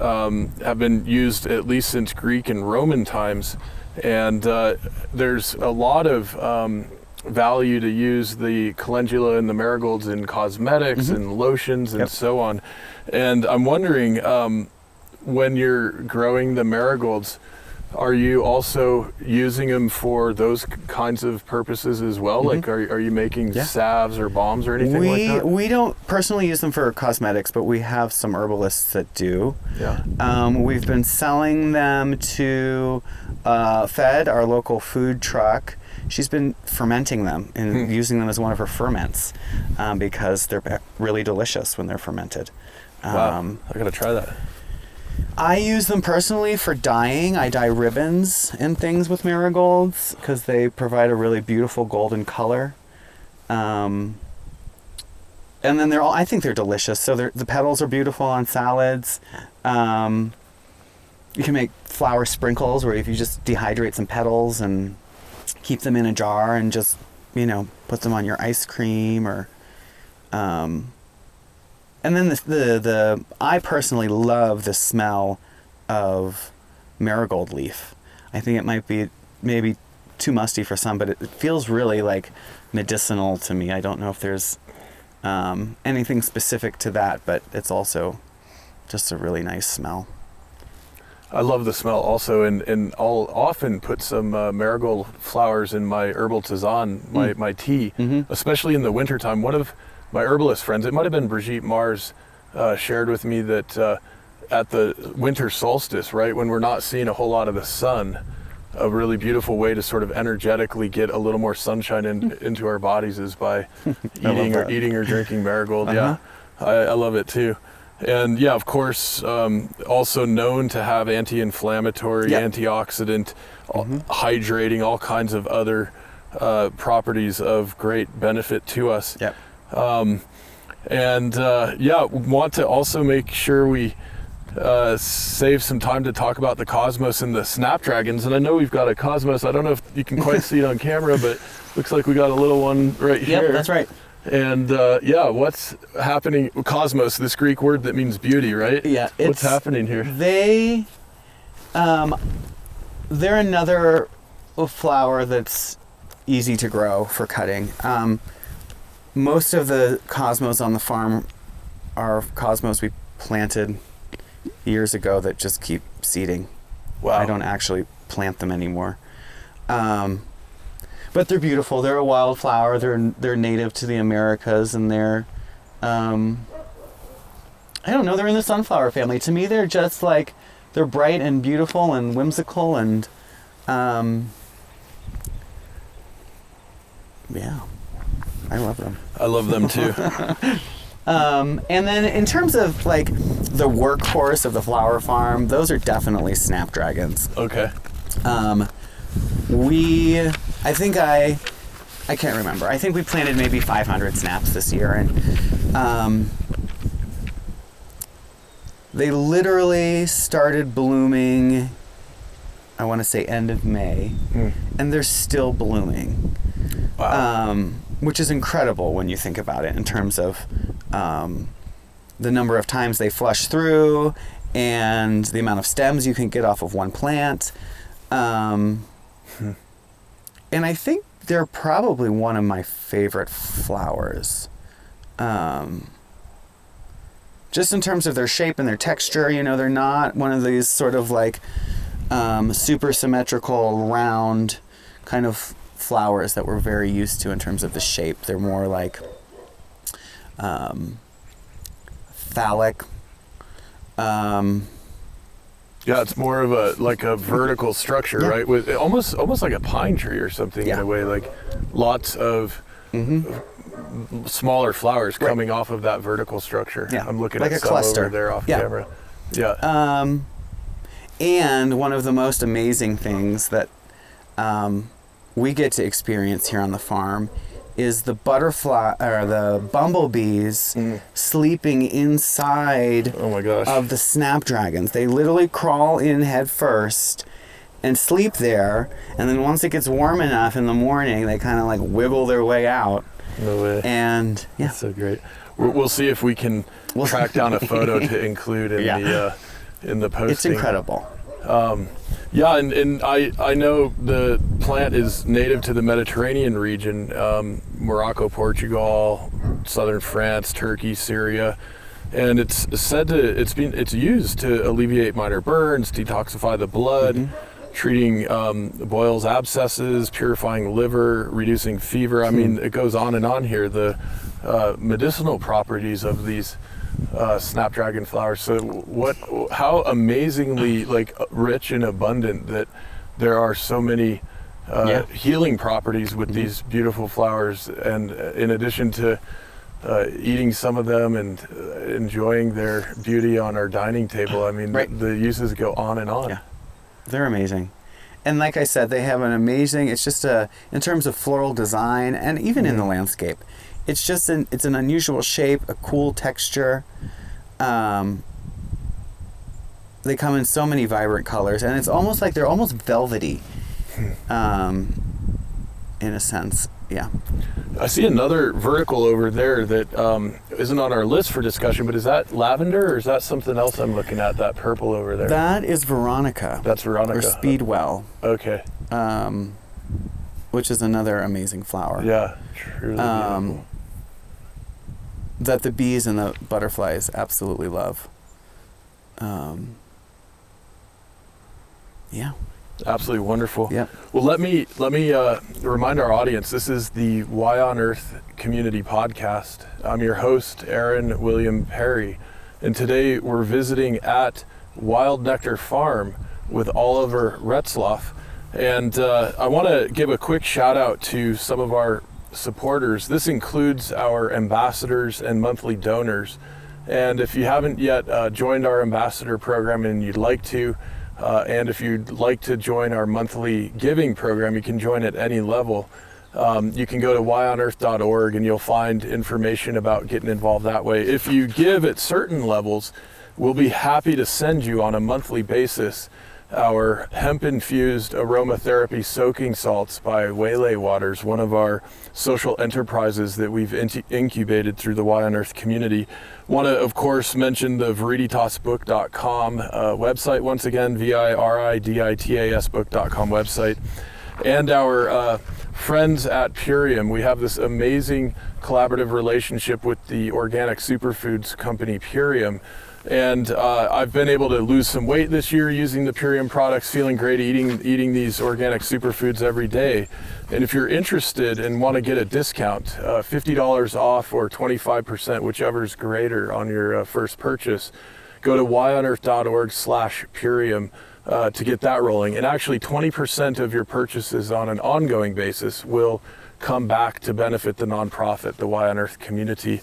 um, have been used at least since Greek and Roman times. And uh, there's a lot of um, value to use the calendula and the marigolds in cosmetics and lotions and Yep. so on. And I'm wondering, um, when you're growing the marigolds, are you also using them for those kinds of purposes as well? Like, are, are you making Mm-hmm. Yeah. salves or balms or anything we like that? we don't personally use them for cosmetics, but we have some herbalists that do. yeah. Um, we've been selling them to uh, Fed, our local food truck. She's been fermenting them and Hmm. using them as one of her ferments um, because they're really delicious when they're fermented. Wow. Um, I gotta try that. I use them personally for dyeing. I dye ribbons and things with marigolds because they provide a really beautiful golden color. Um, and then they're all, I think they're delicious. So they're, the petals are beautiful on salads. Um, you can make flower sprinkles where if you just dehydrate some petals and keep them in a jar and just, you know, put them on your ice cream or. Um, and then the, the the I personally love the smell of marigold leaf. I think it might be maybe too musty for some, but it, it feels really like medicinal to me. I don't know if there's um, anything specific to that, but it's also just a really nice smell. I love the smell also, and, and I'll often put some uh, marigold flowers in my herbal tisane, my, my tea, Mhm. especially in the wintertime. One of my herbalist friends, it might have been Brigitte Mars, uh, shared with me that uh, at the winter solstice, right, when we're not seeing a whole lot of the sun, a really beautiful way to sort of energetically get a little more sunshine in, into our bodies is by eating or eating or drinking marigold. Uh-huh. Yeah, I, I love it too. And yeah, of course, um, also known to have anti-inflammatory, Yep. antioxidant, Mhm. hydrating, all kinds of other uh, properties of great benefit to us. Yep. Um, and uh, yeah, want to also make sure we uh, save some time to talk about the Cosmos and the Snapdragons. And I know we've got a Cosmos. I don't know if you can quite see it on camera, but looks like we got a little one right here. Yep, that's right. And uh, yeah, what's happening? Cosmos, this Greek word that means beauty, right? Yeah, What's happening here? They, um, they're another flower that's easy to grow for cutting. Um, most of the cosmos on the farm are cosmos we planted years ago that just keep seeding. Wow. I don't actually plant them anymore. Um, but they're beautiful. They're a wildflower. They're they're native to the Americas, and they're, um, I don't know. They're in the sunflower family. To me, they're just like they're bright and beautiful and whimsical and, um, yeah, I love them. I love them too. Um, and then in terms of like the workhorse of the flower farm, those are definitely snapdragons. okay. Um, we, I think I, I can't remember. I think we planted maybe 500 snaps this year, and um, they literally started blooming. I want to say end of May, Hmm. and they're still blooming Wow. um, which is incredible when you think about it in terms of um, the number of times they flush through and the amount of stems you can get off of one plant. Um, Hmm. and I think they're probably one of my favorite flowers. Um, just in terms of their shape and their texture, you know, they're not one of these sort of like um, super symmetrical, round kind of flowers that we're very used to in terms of the shape. They're more like um, phallic. Um, Yeah, it's more of a like a vertical structure, Yeah. right? With almost almost like a pine tree or something in Yeah. a way, like lots of mhm. smaller flowers Right. coming off of that vertical structure. Yeah, I'm looking like at a cluster. over there off Yeah. camera. Yeah. Um, and one of the most amazing things that um, we get to experience here on the farm is the butterfly or the bumblebees Mm. sleeping inside oh my gosh. of the snapdragons. They literally crawl in head first and sleep there, and then once it gets warm enough in the morning, they kind of like wiggle their way out. no way. And yeah, That's so great. We'll, we'll see if we can We'll- track down a photo to include in Yeah. the uh, in the posting. it's incredible. Um, yeah, and, and I, I know the plant is native to the Mediterranean region, um, Morocco, Portugal, southern France, Turkey, Syria, and it's said to it's been it's used to alleviate minor burns, detoxify the blood, Mm-hmm. treating um, boils, abscesses, purifying liver, reducing fever. I Hmm. mean, it goes on and on here. The uh, medicinal properties of these uh, snapdragon flowers. So what? How amazingly like rich and abundant that there are so many uh, Yeah. healing properties with Mm-hmm. these beautiful flowers, and in addition to uh, eating some of them and uh, enjoying their beauty on our dining table, I mean, Right. the, the uses go on and on. Yeah. They're amazing. And like I said, they have an amazing, it's just a, in terms of floral design and even in the landscape, it's just an, it's an unusual shape, a cool texture. Um, they come in so many vibrant colors and it's almost like they're almost velvety. Um, in a sense. Yeah. I see another vertical over there that um, not on our list for discussion, but is that lavender or is that something else I'm looking at? That purple over there. That is Veronica. That's Veronica. or Speedwell, Okay. um, which is another amazing flower. Yeah. Truly Um, beautiful. That the bees and the butterflies absolutely love. Um, yeah. Absolutely wonderful. Yeah. Well, let me let me uh, remind our audience. This is the Y on Earth Community Podcast. I'm your host, Aaron William Perry, and today we're visiting at Wild Nectar Farm with Oliver Retzloff. And uh, I want to give a quick shout out to some of our supporters. This includes our ambassadors and monthly donors. And if you haven't yet uh, joined our ambassador program and you'd like to, uh, and if you'd like to join our monthly giving program, you can join at any level. Um, you can go to yonearth.org and you'll find information about getting involved that way. If you give at certain levels, we'll be happy to send you on a monthly basis our hemp infused aromatherapy soaking salts by Waylay Waters, one of our social enterprises that we've inti- incubated through the Y on Earth community. Want to, of course, mention the viriditasbook.com uh, website once again, V I R I D I T A S book.com website. And our uh, friends at Purium. We have this amazing collaborative relationship with the organic superfoods company Purium. And uh, I've been able to lose some weight this year using the Purium products, feeling great eating eating these organic superfoods every day. And if you're interested and want to get a discount, uh, $50 off or 25%, whichever is greater on your uh, first purchase, go to yonearth.org slash Purium uh, to get that rolling. And actually 20% of your purchases on an ongoing basis will come back to benefit the nonprofit, the Y on Earth community.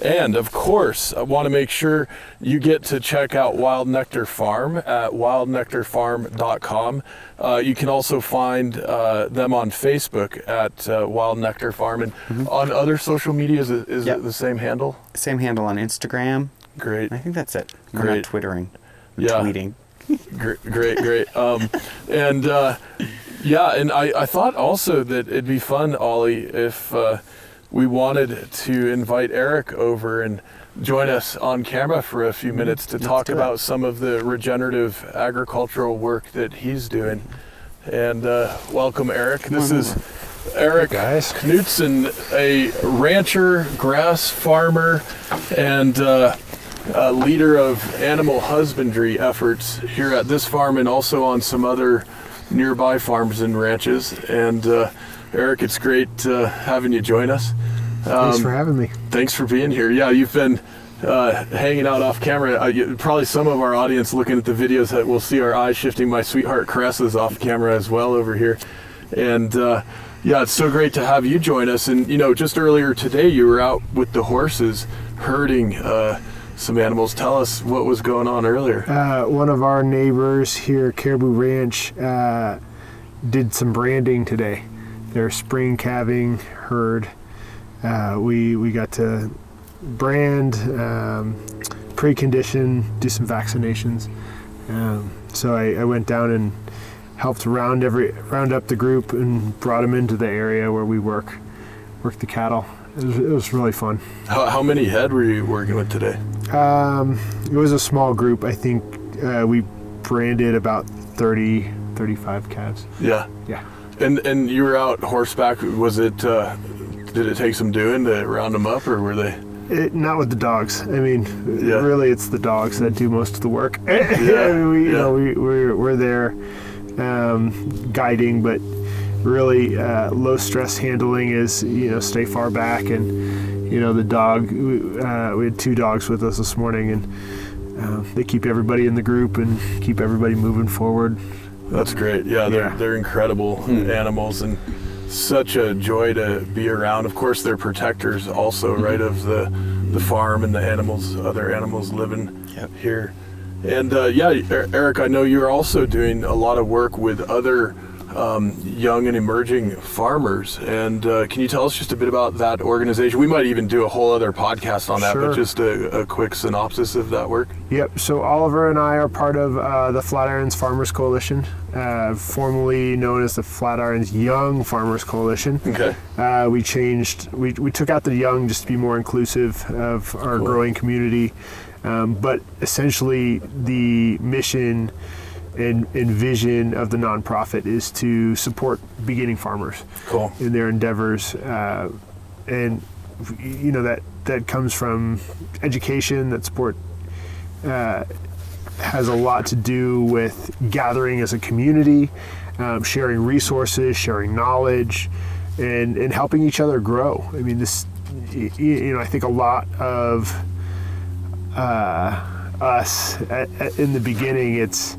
And of course, I want to make sure you get to check out Wild Nectar Farm at wildnectarfarm.com. Uh, you can also find uh, them on Facebook at uh, Wild Nectar Farm. And on other social media, is, it, is Yep. it the same handle? Same handle on Instagram. Great. I think that's it. We're Great. not twittering. We're Yeah. tweeting. Great, great, great. Um, and uh, yeah, and I, I thought also that it'd be fun, Ollie, if uh, we wanted to invite Eric over and join us on camera for a few minutes to Let's talk it. about some of the regenerative agricultural work that he's doing. And uh, welcome, Eric. This is Eric guys. Knutson, a rancher, grass farmer, and uh, leader of animal husbandry efforts here at this farm and also on some other nearby farms and ranches. And uh, Eric, it's great uh, having you join us. Thanks Um, for having me. Thanks for being here. Yeah, you've been uh, hanging out off camera. Uh, you, probably some of our audience looking at the videos that will see our eyes shifting. My sweetheart caresses off camera as well over here, and uh, yeah, it's so great to have you join us. And you know, just earlier today, you were out with the horses herding uh, some animals. Tell us what was going on earlier. Uh, one of our neighbors here, Caribou Ranch, uh, did some branding today. Their spring calving herd. Uh, we we got to brand, um, precondition, do some vaccinations. Um, so I, I went down and helped round every round up the group and brought them into the area where we work work the cattle. It was, it was really fun. How, how many head were you working with today? Um, it was a small group. I think uh, we branded about 30, 35 calves. Yeah, Yeah. and and you were out horseback. Was it? Uh, did it take some doing to round them up, or were they? It, not with the dogs. I mean, Yeah. really, it's the dogs that do most of the work. Yeah, we, you yeah. know, we, we're, we're there um, guiding, but really uh, low stress handling is, you know, stay far back. And, you know, the dog, we- uh, we had two dogs with us this morning, and uh, they keep everybody in the group and keep everybody moving forward. That's great. Yeah, they're Yeah. they're incredible animals and such a joy to be around. Of course, they're protectors also, right, of the the farm and the animals, other animals living Yep. here. And uh, yeah, Er- Eric, I know you're also doing a lot of work with other um, young and emerging farmers. And uh, can you tell us just a bit about that organization? We might even do a whole other podcast on that, but just a, a quick synopsis of that work. Yep. So Oliver and I are part of uh, the Flatirons Farmers Coalition, uh, formerly known as the Flatirons Young Farmers Coalition. Okay. Uh, we changed. We, we took out the young just to be more inclusive of our Cool. growing community. Um, but essentially, the mission and, and vision of the nonprofit is to support beginning farmers Cool. in their endeavors, uh, and you know that that comes from education. That support uh, has a lot to do with gathering as a community, um, sharing resources, sharing knowledge, and and helping each other grow. I mean, this you know I think a lot of uh, us at, at- in the beginning it's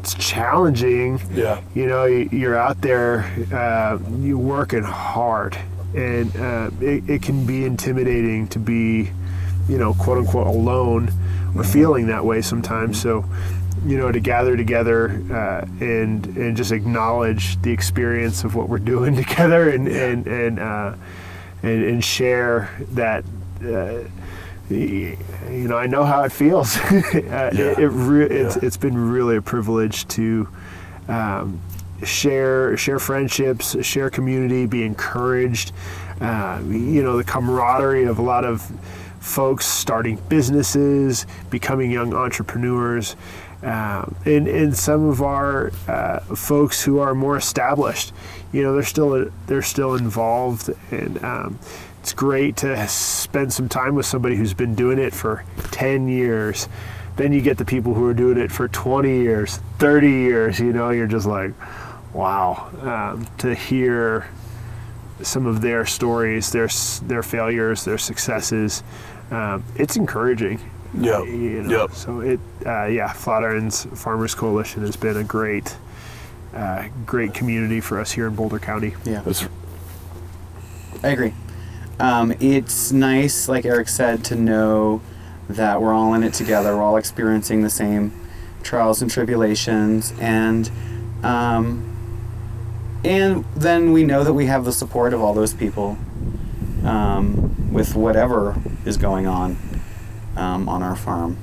it's challenging. Yeah. you know you're out there uh, you're working hard and uh, it, it can be intimidating to be you know quote unquote alone or feeling that way sometimes. So you know to gather together uh, and and just acknowledge the experience of what we're doing together and and and uh, and, and share that uh, you know I know how it feels uh, Yeah. it, it re- it's, Yeah. it's been really a privilege to um, share share friendships, share community, be encouraged. Uh, you know, the camaraderie of a lot of folks starting businesses, becoming young entrepreneurs, um, and and some of our uh, folks who are more established. You know, they're still they're still involved, and um, it's great to spend some time with somebody who's been doing it for 10 years. Then you get the people who are doing it for 20 years, 30 years. You know, you're just like, wow. Um, to hear some of their stories, their their failures, their successes, um, it's encouraging. Yep. You know? Yep. So it, uh, yeah, Flatirons Farmers Coalition has been a great, uh, great community for us here in Boulder County. Yeah. That's I agree. Um, it's nice, like Eric said, to know that we're all in it together. We're all experiencing the same trials and tribulations, and um, and then we know that we have the support of all those people um, with whatever is going on um, on our farm.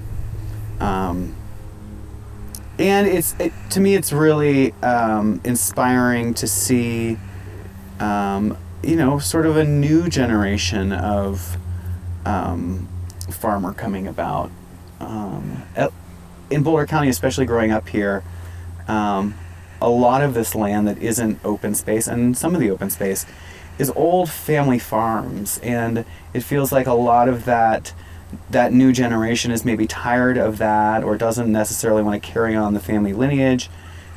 Um, and it's it, to me, it's really um, inspiring to see um, you know, sort of a new generation of um, farmer coming about. Um, in Boulder County, especially growing up here, um, a lot of this land that isn't open space, and some of the open space is old family farms, and it feels like a lot of that that new generation is maybe tired of that or doesn't necessarily want to carry on the family lineage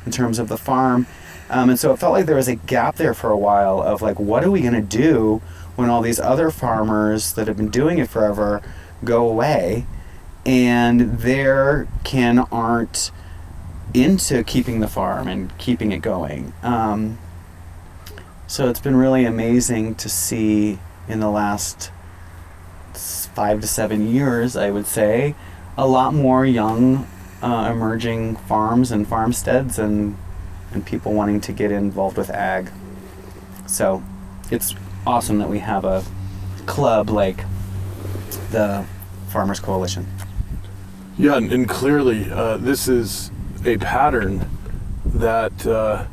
in terms of the farm. Um, and so it felt like there was a gap there for a while of like, what are we going to do when all these other farmers that have been doing it forever go away and their kin aren't into keeping the farm and keeping it going. Um, so it's been really amazing to see in the last five to seven years, I would say, a lot more young uh, emerging farms and farmsteads and and people wanting to get involved with ag. So it's awesome that we have a club like the Farmers Coalition. Yeah, and, and clearly uh, this is a pattern that uh,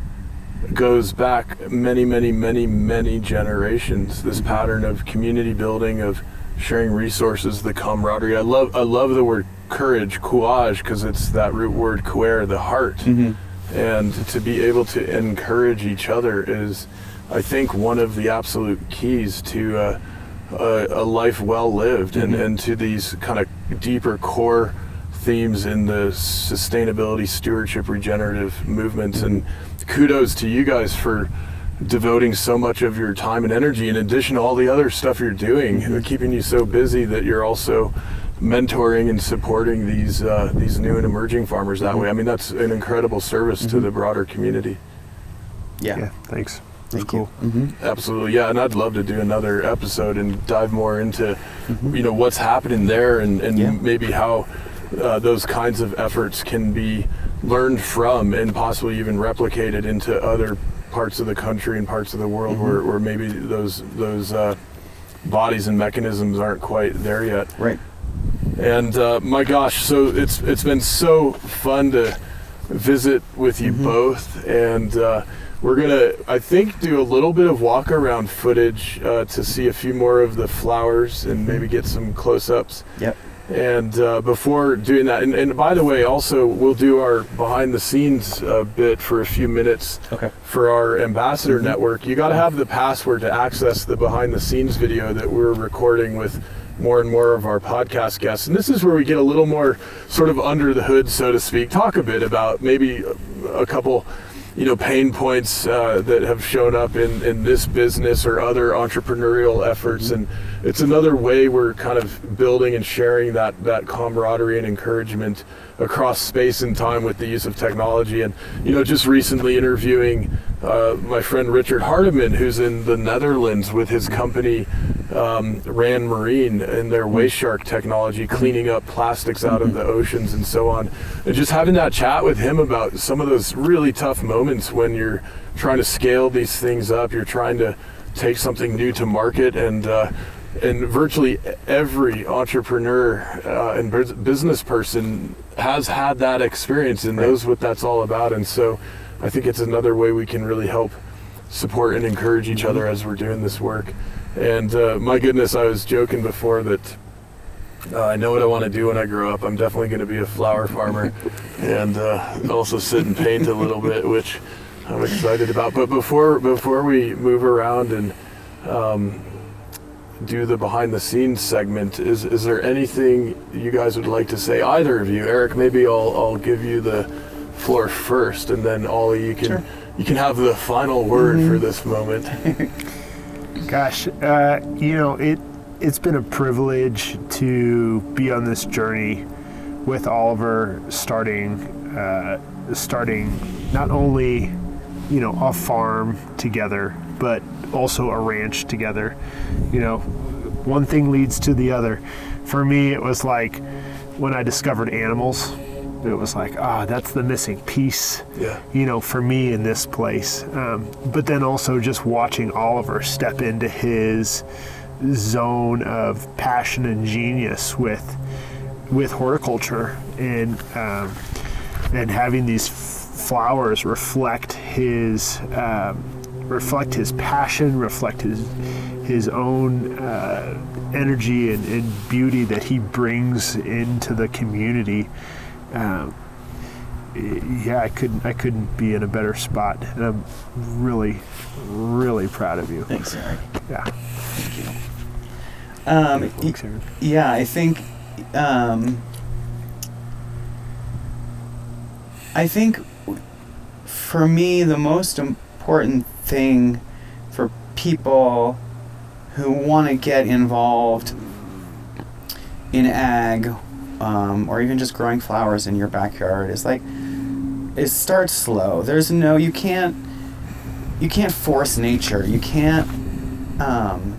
goes back many, many, many, many generations. This pattern of community building, of sharing resources, the camaraderie. I love, I love the word courage, courage, because it's that root word coer, the heart. Mm-hmm. And to be able to encourage each other is, I think, one of the absolute keys to uh, a, a life well lived and, Mhm. and to these kind of deeper core themes in the sustainability, stewardship, regenerative movements. And kudos to you guys for devoting so much of your time and energy in addition to all the other stuff you're doing, Mhm. keeping you so busy that you're also mentoring and supporting these uh, these new and emerging farmers that Mhm. way. I mean, that's an incredible service to Mhm. the broader community. Yeah. Yeah, thanks. That's Thank cool. you. hmm Absolutely, yeah, and I'd love to do another episode and dive more into, Mhm. you know, what's happening there and, and Yeah. maybe how uh, those kinds of efforts can be learned from and possibly even replicated into other parts of the country and parts of the world Mhm. where, where maybe those those uh, bodies and mechanisms aren't quite there yet. Right. And uh, my gosh, so it's it's been so fun to visit with you Mhm. both, and uh, we're gonna I think do a little bit of walk around footage uh, to see a few more of the flowers and maybe get some close ups. Yep. And uh, before doing that, and, and by the way, also we'll do our behind the scenes uh, bit for a few minutes Okay. for our ambassador Mhm. network, you got to have the password to access the behind the scenes video that we're recording with more and more of our podcast guests. And this is where we get a little more sort of under the hood, so to speak. Talk a bit about maybe a, couple, you know, pain points uh, that have shown up in, in this business or other entrepreneurial efforts. And it's another way we're kind of building and sharing that, that camaraderie and encouragement across space and time with the use of technology. And, you know, just recently interviewing uh, my friend Richard Hardiman, who's in the Netherlands with his company um, RanMarine and their WasteShark technology, cleaning up plastics out of the oceans and so on. And just having that chat with him about some of those really tough moments when you're trying to scale these things up, you're trying to take something new to market and uh, and virtually every entrepreneur uh, and business person has had that experience and Right. knows what that's all about. And so I think it's another way we can really help support and encourage each other as we're doing this work. And uh, my goodness, I was joking before that uh, I know what I want to do when I grow up. I'm definitely going to be a flower farmer and uh, also sit and paint a little bit, which I'm excited about. But before before we move around and um, do the behind the scenes segment, is is there anything you guys would like to say? Either of you, Eric, maybe I'll I'll give you the floor first, and then Ollie, you can Sure. you can have the final word for this moment. Gosh, uh, you know it. It's been a privilege to be on this journey with Oliver, starting, uh, starting not only, you know, a farm together, but also a ranch together. You know, one thing leads to the other. For me, it was like when I discovered animals. It was like, ah, that's the missing piece Yeah. you know, for me in this place. Um, but then also just watching Oliver step into his zone of passion and genius with with horticulture and um, and having these flowers reflect his um, reflect his passion, reflect his his own uh, energy and, and beauty that he brings into the community. Um, yeah, I couldn't I couldn't be in a better spot, and I'm really, really proud of you. Thanks, Eric. Yeah. Thank you. Um, Thanks, Aaron. Yeah, I think. Um, I think for me, the most important thing for people who want to get involved in ag um, or even just growing flowers in your backyard is like is start slow. There's no you can't you can't force nature. You can't um,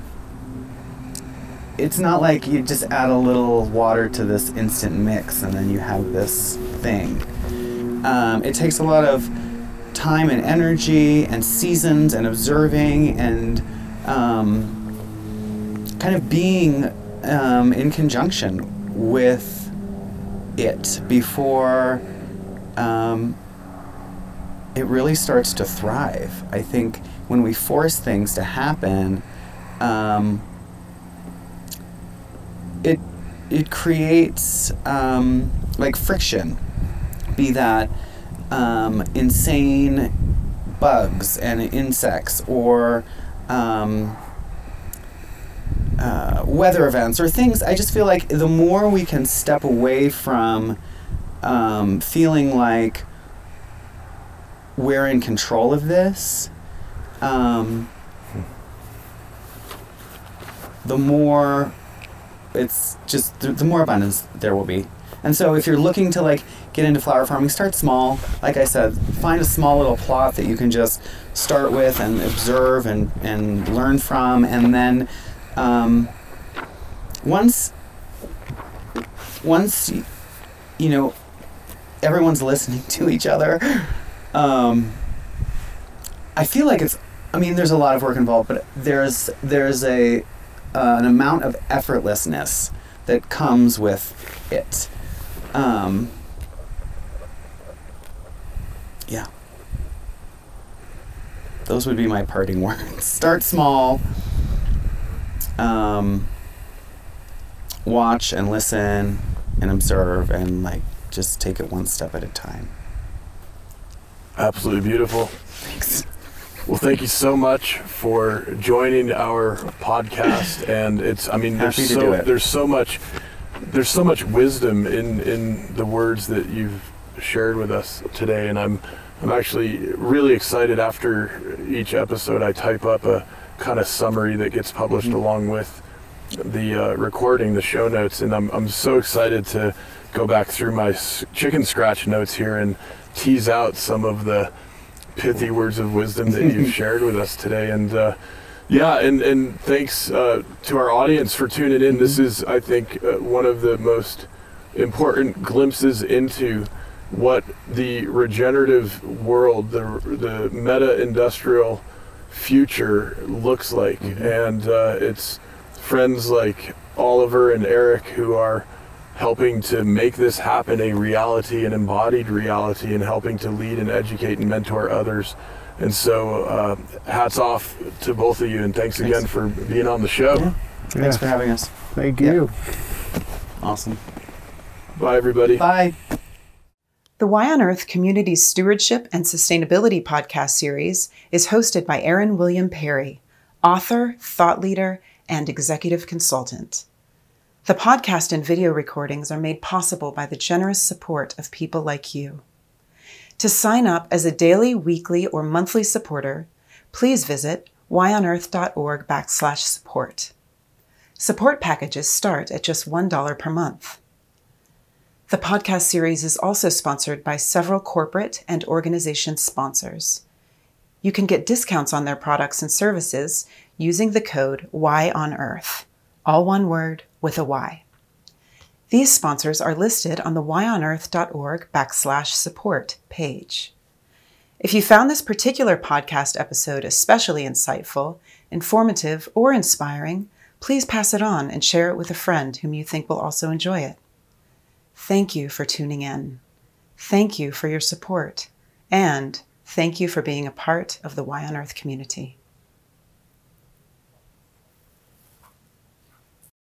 it's not like you just add a little water to this instant mix and then you have this thing. Um, it takes a lot of time and energy and seasons and observing and um, kind of being um, in conjunction with it before um, it really starts to thrive. I think when we force things to happen, um, it it creates um, like friction, be that um, insane bugs and insects or um, uh, weather events or things. I just feel like the more we can step away from um, feeling like we're in control of this, um, the more it's just the, the more abundance there will be. And so if you're looking to like get into flower farming, start small. Like I said, find a small little plot that you can just start with and observe and, and learn from and then um, once once you know everyone's listening to each other um, i feel like it's i mean there's a lot of work involved but there's there's a uh, an amount of effortlessness that comes with it um, yeah those would be my parting words start small um, watch and listen and observe and like just take it one step at a time. Absolutely beautiful. Thanks. Well, thank you so much for joining our podcast. And it's, I mean, there's Happy to so there's so much there's so much wisdom in in the words that you've shared with us today, and I'm I'm actually really excited. After each episode, I type up a kind of summary that gets published Mhm. along with the uh, recording, the show notes, and I'm I'm so excited to go back through my chicken scratch notes here and tease out some of the pithy words of wisdom that you've shared with us today. And uh, yeah, and and thanks uh, to our audience for tuning in. This is, I think, uh, one of the most important glimpses into what the regenerative world, the the meta-industrial future looks like, Mhm. and uh, it's friends like Oliver and Eric who are helping to make this happen a reality, an embodied reality, and helping to lead and educate and mentor others. And so, uh, hats off to both of you, and thanks, Thanks. again for being on the show. Yeah. Thanks Yeah. for having us. Thank Yeah. you. Awesome. Bye, everybody. Bye. The Y on Earth Community Stewardship and Sustainability podcast series is hosted by Aaron William Perry, author, thought leader, and executive consultant. The podcast and video recordings are made possible by the generous support of people like you. To sign up as a daily, weekly, or monthly supporter, please visit yonearth.org backslash support. Support packages start at just $1 per month. The podcast series is also sponsored by several corporate and organization sponsors. You can get discounts on their products and services using the code Y on Earth, all one word with a Y. These sponsors are listed on the yonearth.org backslash support page. If you found this particular podcast episode especially insightful, informative, or inspiring, please pass it on and share it with a friend whom you think will also enjoy it. Thank you for tuning in. Thank you for your support. And thank you for being a part of the Y on Earth community.